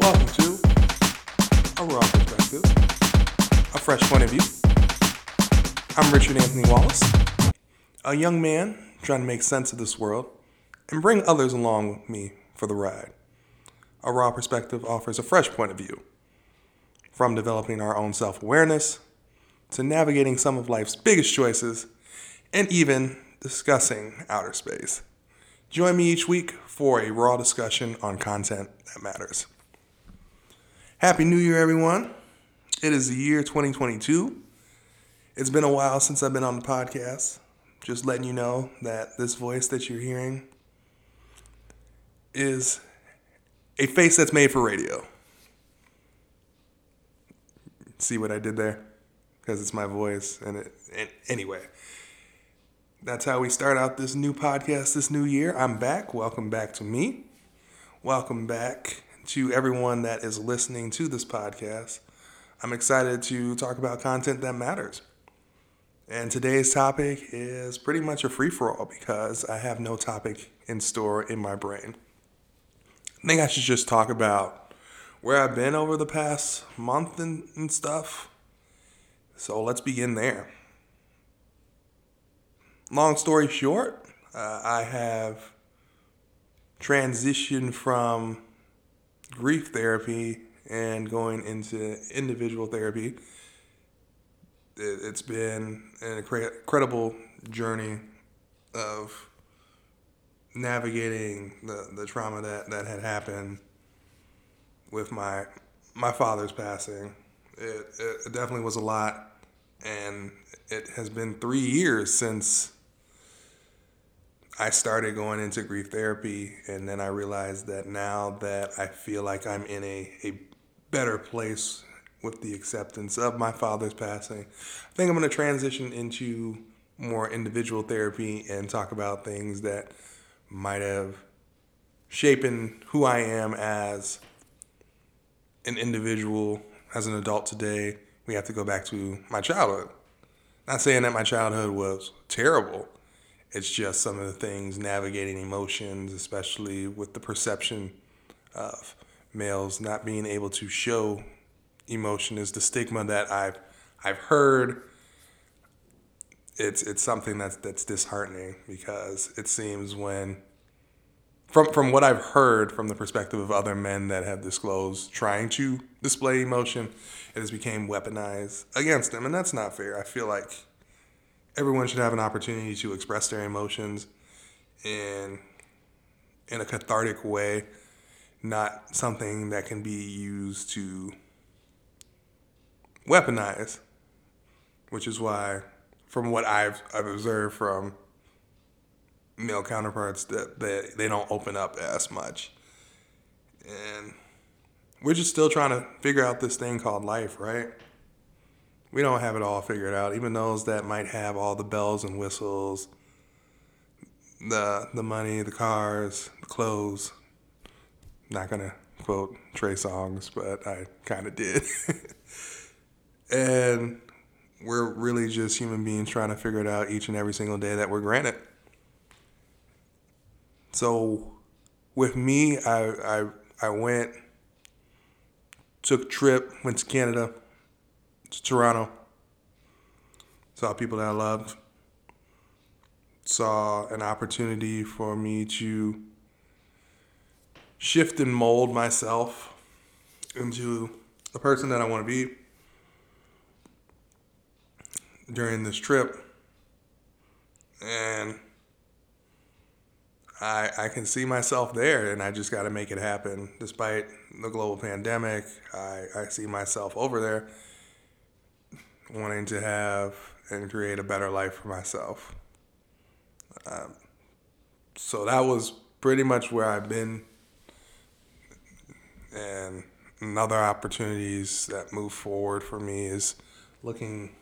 Welcome to A Raw Perspective, a fresh point of view. I'm Richard Anthony Wallace, a young man trying to make sense of this world and bring others along with me for the ride. A Raw Perspective offers a fresh point of view, from developing our own self awareness to navigating some of life's biggest choices and even discussing outer space. Join me each week for a raw discussion on content that matters. Happy New Year, everyone. It is the year 2022. It's been a while since I've been on the podcast. Just letting you know that this voice that you're hearing is a face that's made for radio. See what I did there? Because it's my voice. And, it, and anyway, that's how we start out this new podcast this new year. I'm back. Welcome back to me. Welcome back to everyone that is listening to this podcast. I'm excited to talk about content that matters. And today's topic is pretty much a free for all because I have no topic in store in my brain. I think I should just talk about where I've been over the past month and, and stuff. So let's begin there. Long story short, uh, I have transitioned from grief therapy and going into individual therapy. It's been an incredible journey of navigating the, the trauma that, that had happened with my my father's passing. It, it definitely was a lot, and it has been three years since I started going into grief therapy, and then I realized that now that I feel like I'm in a, a better place with the acceptance of my father's passing, I think I'm going to transition into more individual therapy and talk about things that might have shaped who I am as an individual, as an adult today. We have to go back to my childhood. Not saying that my childhood was terrible it's just some of the things navigating emotions, especially with the perception of males not being able to show emotion is the stigma that I've I've heard. It's it's something that's that's disheartening because it seems when from from what I've heard from the perspective of other men that have disclosed trying to display emotion, it has become weaponized against them, and that's not fair. I feel like everyone should have an opportunity to express their emotions in in a cathartic way, not something that can be used to weaponize. Which is why, from what I've I've observed from male counterparts, that they, they don't open up as much. And we're just still trying to figure out this thing called life, right? We don't have it all figured out. Even those that might have all the bells and whistles, the the money, the cars, the clothes. Not gonna quote Trey Songz, but I kind of did. and we're really just human beings trying to figure it out each and every single day that we're granted. So, with me, I I I went, took a trip, went to Canada to Toronto. Saw people that I loved. Saw an opportunity for me to shift and mold myself into the person that I want to be during this trip. And I, I can see myself there, and I just got to make it happen. Despite the global pandemic, I, I see myself over there wanting to have and create a better life for myself. Um, so that was pretty much where I've been, and another opportunities that move forward for me is looking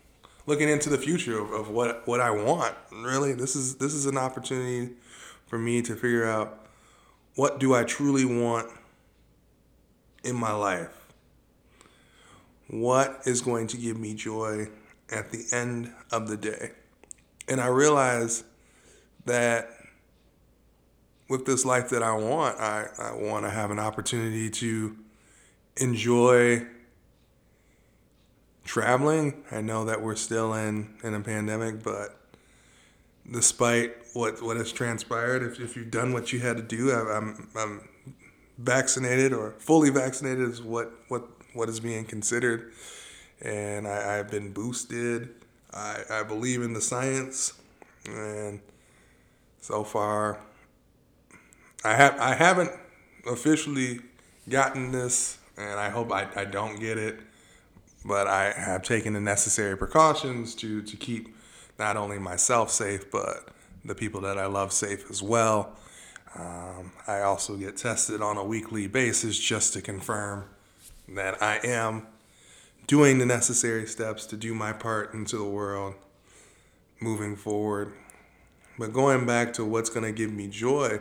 looking into the future of, of what what I want. Really, this is this is an opportunity for me to figure out what do I truly want in my life what is going to give me joy at the end of the day. And I realize that with this life that I want, I, I want to have an opportunity to enjoy traveling. I know that we're still in, in a pandemic, but despite what, what has transpired, if, if you've done what you had to do, I, I'm, I'm vaccinated or fully vaccinated is what, what, what is being considered. And I, I've been boosted. I, I believe in the science. And so far, I have I haven't officially gotten this, and I hope I, I don't get it. But I have taken the necessary precautions to to keep not only myself safe, but the people that I love safe as well. Um, I also get tested on a weekly basis just to confirm that I am doing the necessary steps to do my part into the world moving forward. But going back to what's going to give me joy,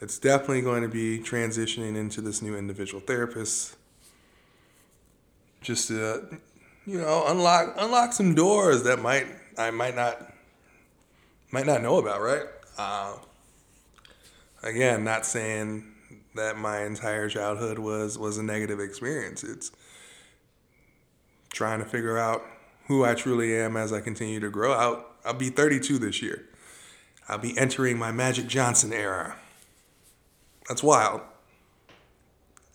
it's definitely going to be transitioning into this new individual therapist. Just to, you know, unlock unlock some doors that might I might not might not know about, right? Uh, again, not saying that my entire childhood was was a negative experience. It's trying to figure out who I truly am as I continue to grow. I'll, I'll be 32 this year. I'll be entering my Magic Johnson era. That's wild.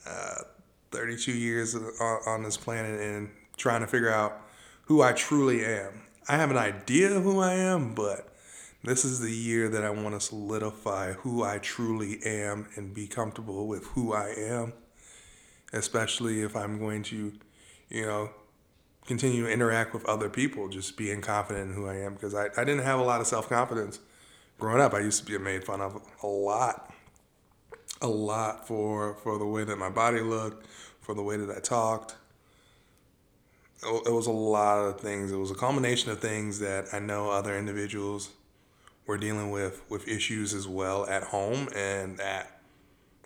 Uh, 32 years on, on this planet and trying to figure out who I truly am. I have an idea of who I am, but this is the year that I want to solidify who I truly am and be comfortable with who I am, especially if I'm going to, you know, continue to interact with other people, just being confident in who I am. Because I, I didn't have a lot of self confidence growing up. I used to be made fun of a lot, a lot for, for the way that my body looked, for the way that I talked. It was a lot of things. It was a combination of things that I know other individuals were dealing with with issues as well at home, and that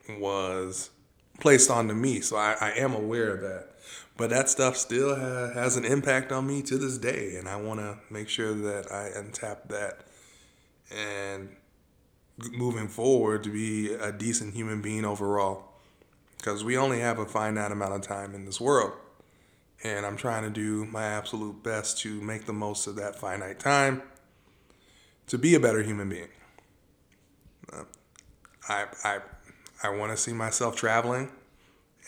was placed onto me. So I, I am aware of that. But that stuff still ha- has an impact on me to this day, and I want to make sure that I untap that and moving forward to be a decent human being overall. Because we only have a finite amount of time in this world. And I'm trying to do my absolute best to make the most of that finite time to be a better human being. Uh, I, I, I want to see myself traveling.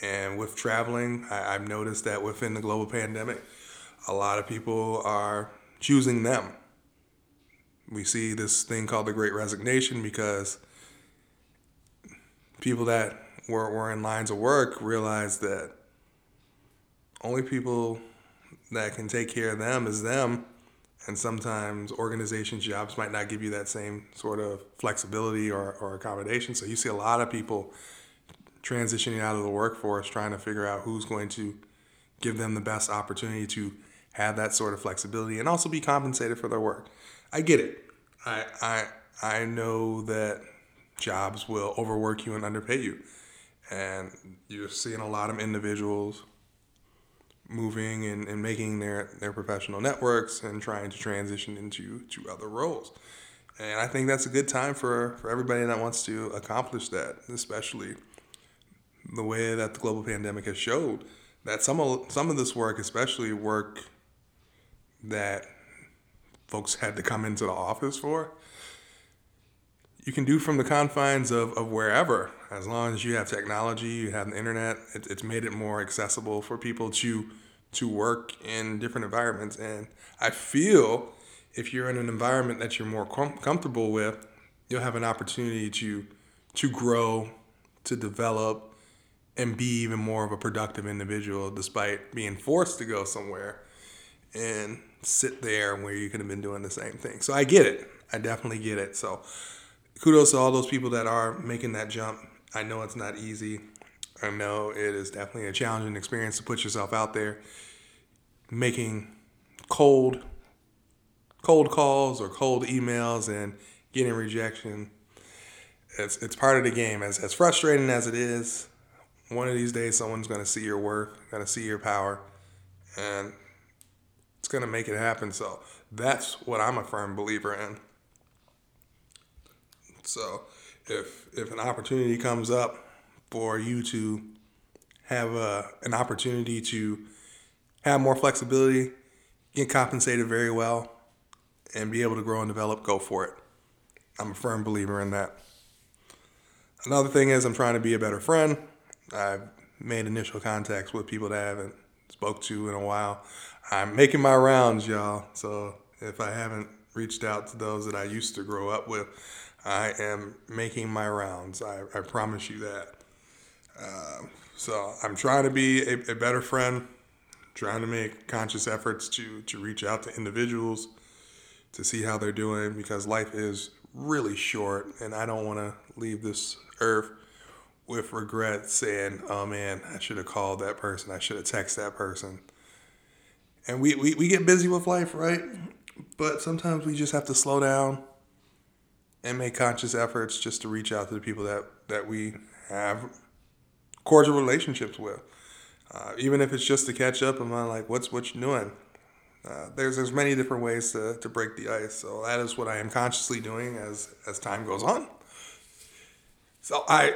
And with traveling, I, I've noticed that within the global pandemic, a lot of people are choosing them we see this thing called the Great Resignation because people that were, were in lines of work realized that only people that can take care of them is them. And sometimes organizations jobs might not give you that same sort of flexibility or, or accommodation. So you see a lot of people transitioning out of the workforce trying to figure out who's going to give them the best opportunity to have that sort of flexibility and also be compensated for their work. I get it. I I I know that jobs will overwork you and underpay you. And you're seeing a lot of individuals moving and, and making their, their professional networks and trying to transition into to other roles. And I think that's a good time for, for everybody that wants to accomplish that, especially the way that the global pandemic has showed that some of some of this work, especially work that folks had to come into the office for, you can do from the confines of, of wherever. As long as you have technology, you have the internet, it, it's made it more accessible for people to to work in different environments. And I feel if you're in an environment that you're more com- comfortable with, you'll have an opportunity to to grow, to develop, and be even more of a productive individual, despite being forced to go somewhere and sit there where you could have been doing the same thing. So I get it. I definitely get it. So kudos to all those people that are making that jump. I know it's not easy. I know it is definitely a challenging experience to put yourself out there making cold cold calls or cold emails and getting rejection. It's it's part of the game. As as frustrating as it is, one of these days someone's gonna see your worth, gonna see your power, and it's going to make it happen. So that's what I'm a firm believer in. So if if an opportunity comes up for you to have a, an opportunity to have more flexibility, get compensated very well, and be able to grow and develop, go for it. I'm a firm believer in that. Another thing is I'm trying to be a better friend. I've made initial contacts with people that I haven't spoke to in a while. I'm making my rounds, y'all. So if I haven't reached out to those that I used to grow up with, I am making my rounds. I, I promise you that. So I'm trying to be a, a, better friend, trying to make conscious efforts to to reach out to individuals to see how they're doing because life is really short, and I don't want to leave this earth with regret saying, "Oh man, I should have called that person. I should have texted that person." And we, we, we get busy with life, right? But sometimes we just have to slow down and make conscious efforts just to reach out to the people that, that we have cordial relationships with. Uh, even if it's just to catch up and I'm like, what's what you doing? Uh, there's there's many different ways to, to break the ice. So that is what I am consciously doing as as time goes on. So I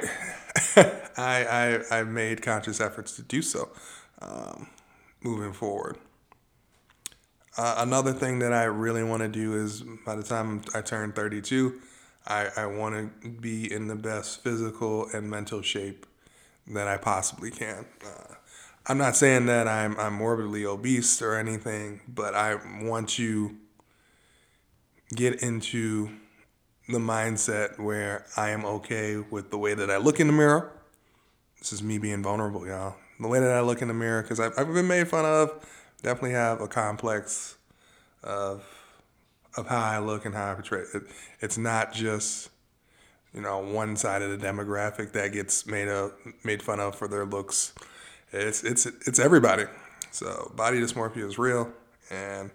I I I made conscious efforts to do so um, moving forward. Uh, another thing that I really want to do is by the time I turn 32, I, I want to be in the best physical and mental shape that I possibly can. Uh, I'm not saying that I'm, I'm morbidly obese or anything, but I want you get into the mindset where I am okay with the way that I look in the mirror. This is me being vulnerable, y'all. The way that I look in the mirror, because I've, I've been made fun of definitely have a complex of of how I look and how I portray it. It's not just you know one side of the demographic that gets made up made fun of for their looks. It's it's it's everybody. So body dysmorphia is real, and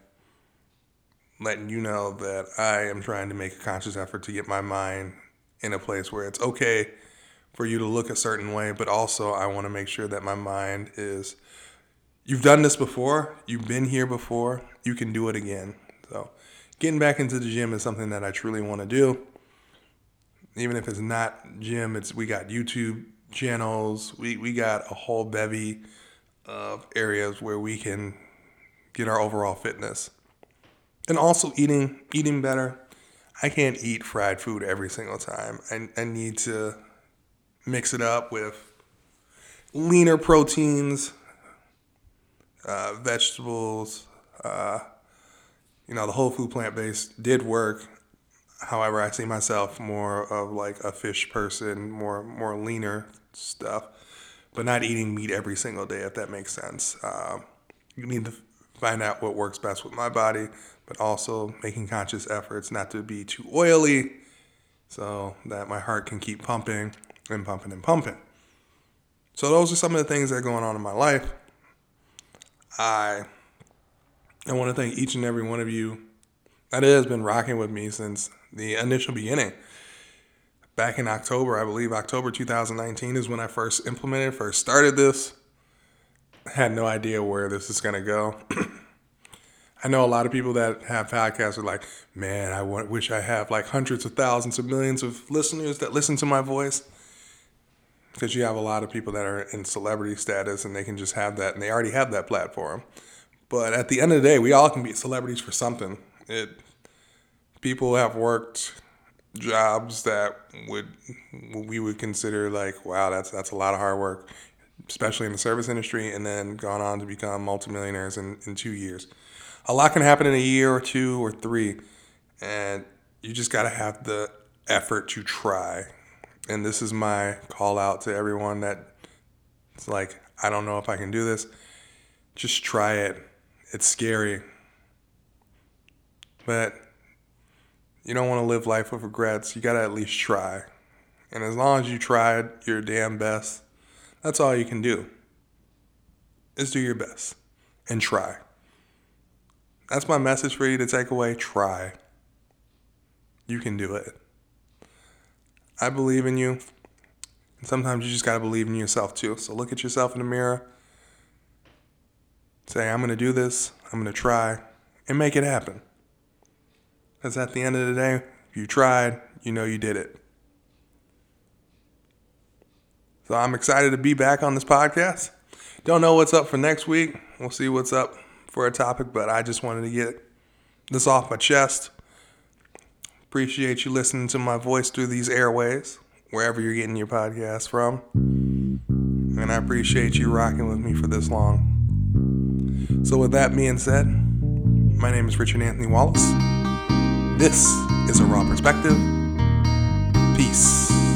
letting you know that I am trying to make a conscious effort to get my mind in a place where it's okay for you to look a certain way, but also I want to make sure that my mind is you've done this before, you've been here before, you can do it again. So, getting back into the gym is something that I truly want to do. Even if it's not gym, it's we got YouTube channels, we, we got a whole bevy of areas where we can get our overall fitness. And also eating eating better. I can't eat fried food every single time. I, I need to mix it up with leaner proteins, uh, vegetables. Uh, you know, the whole food plant based did work. However, I see myself more of like a fish person, more more leaner stuff, but not eating meat every single day. If that makes sense, uh, you need to find out what works best with my body, but also making conscious efforts not to be too oily, so that my heart can keep pumping and pumping and pumping. So those are some of the things that are going on in my life. I I want to thank each and every one of you that has been rocking with me since the initial beginning. Back in October, I believe October 2019 is when I first implemented, first started this. I had no idea where this is going to go. I know a lot of people that have podcasts are like, man, I wish I have like hundreds of thousands of millions of listeners that listen to my voice because you have a lot of people that are in celebrity status and they can just have that and they already have that platform. But at the end of the day, we all can be celebrities for something. It people have worked jobs that would we would consider like wow that's that's a lot of hard work especially in the service industry and then gone on to become multimillionaires in, in two years a lot can happen in a year or two or three and you just got to have the effort to try and this is my call out to everyone that it's like, I don't know if I can do this. Just try it. It's scary. But you don't want to live life with regrets. You got to at least try. And as long as you tried your damn best, that's all you can do. Is do your best and try. That's my message for you to take away. Try. You can do it. I believe in you. And sometimes you just got to believe in yourself too. So look at yourself in the mirror. Say, I'm going to do this. I'm going to try and make it happen. Because at the end of the day, you tried, you know you did it. So I'm excited to be back on this podcast. Don't know what's up for next week. We'll see what's up for a topic, but I just wanted to get this off my chest. Appreciate you listening to my voice through these airways, wherever you're getting your podcast from. And I appreciate you rocking with me for this long. So, with that being said, my name is Richard Anthony Wallace. This is a Raw Perspective. Peace.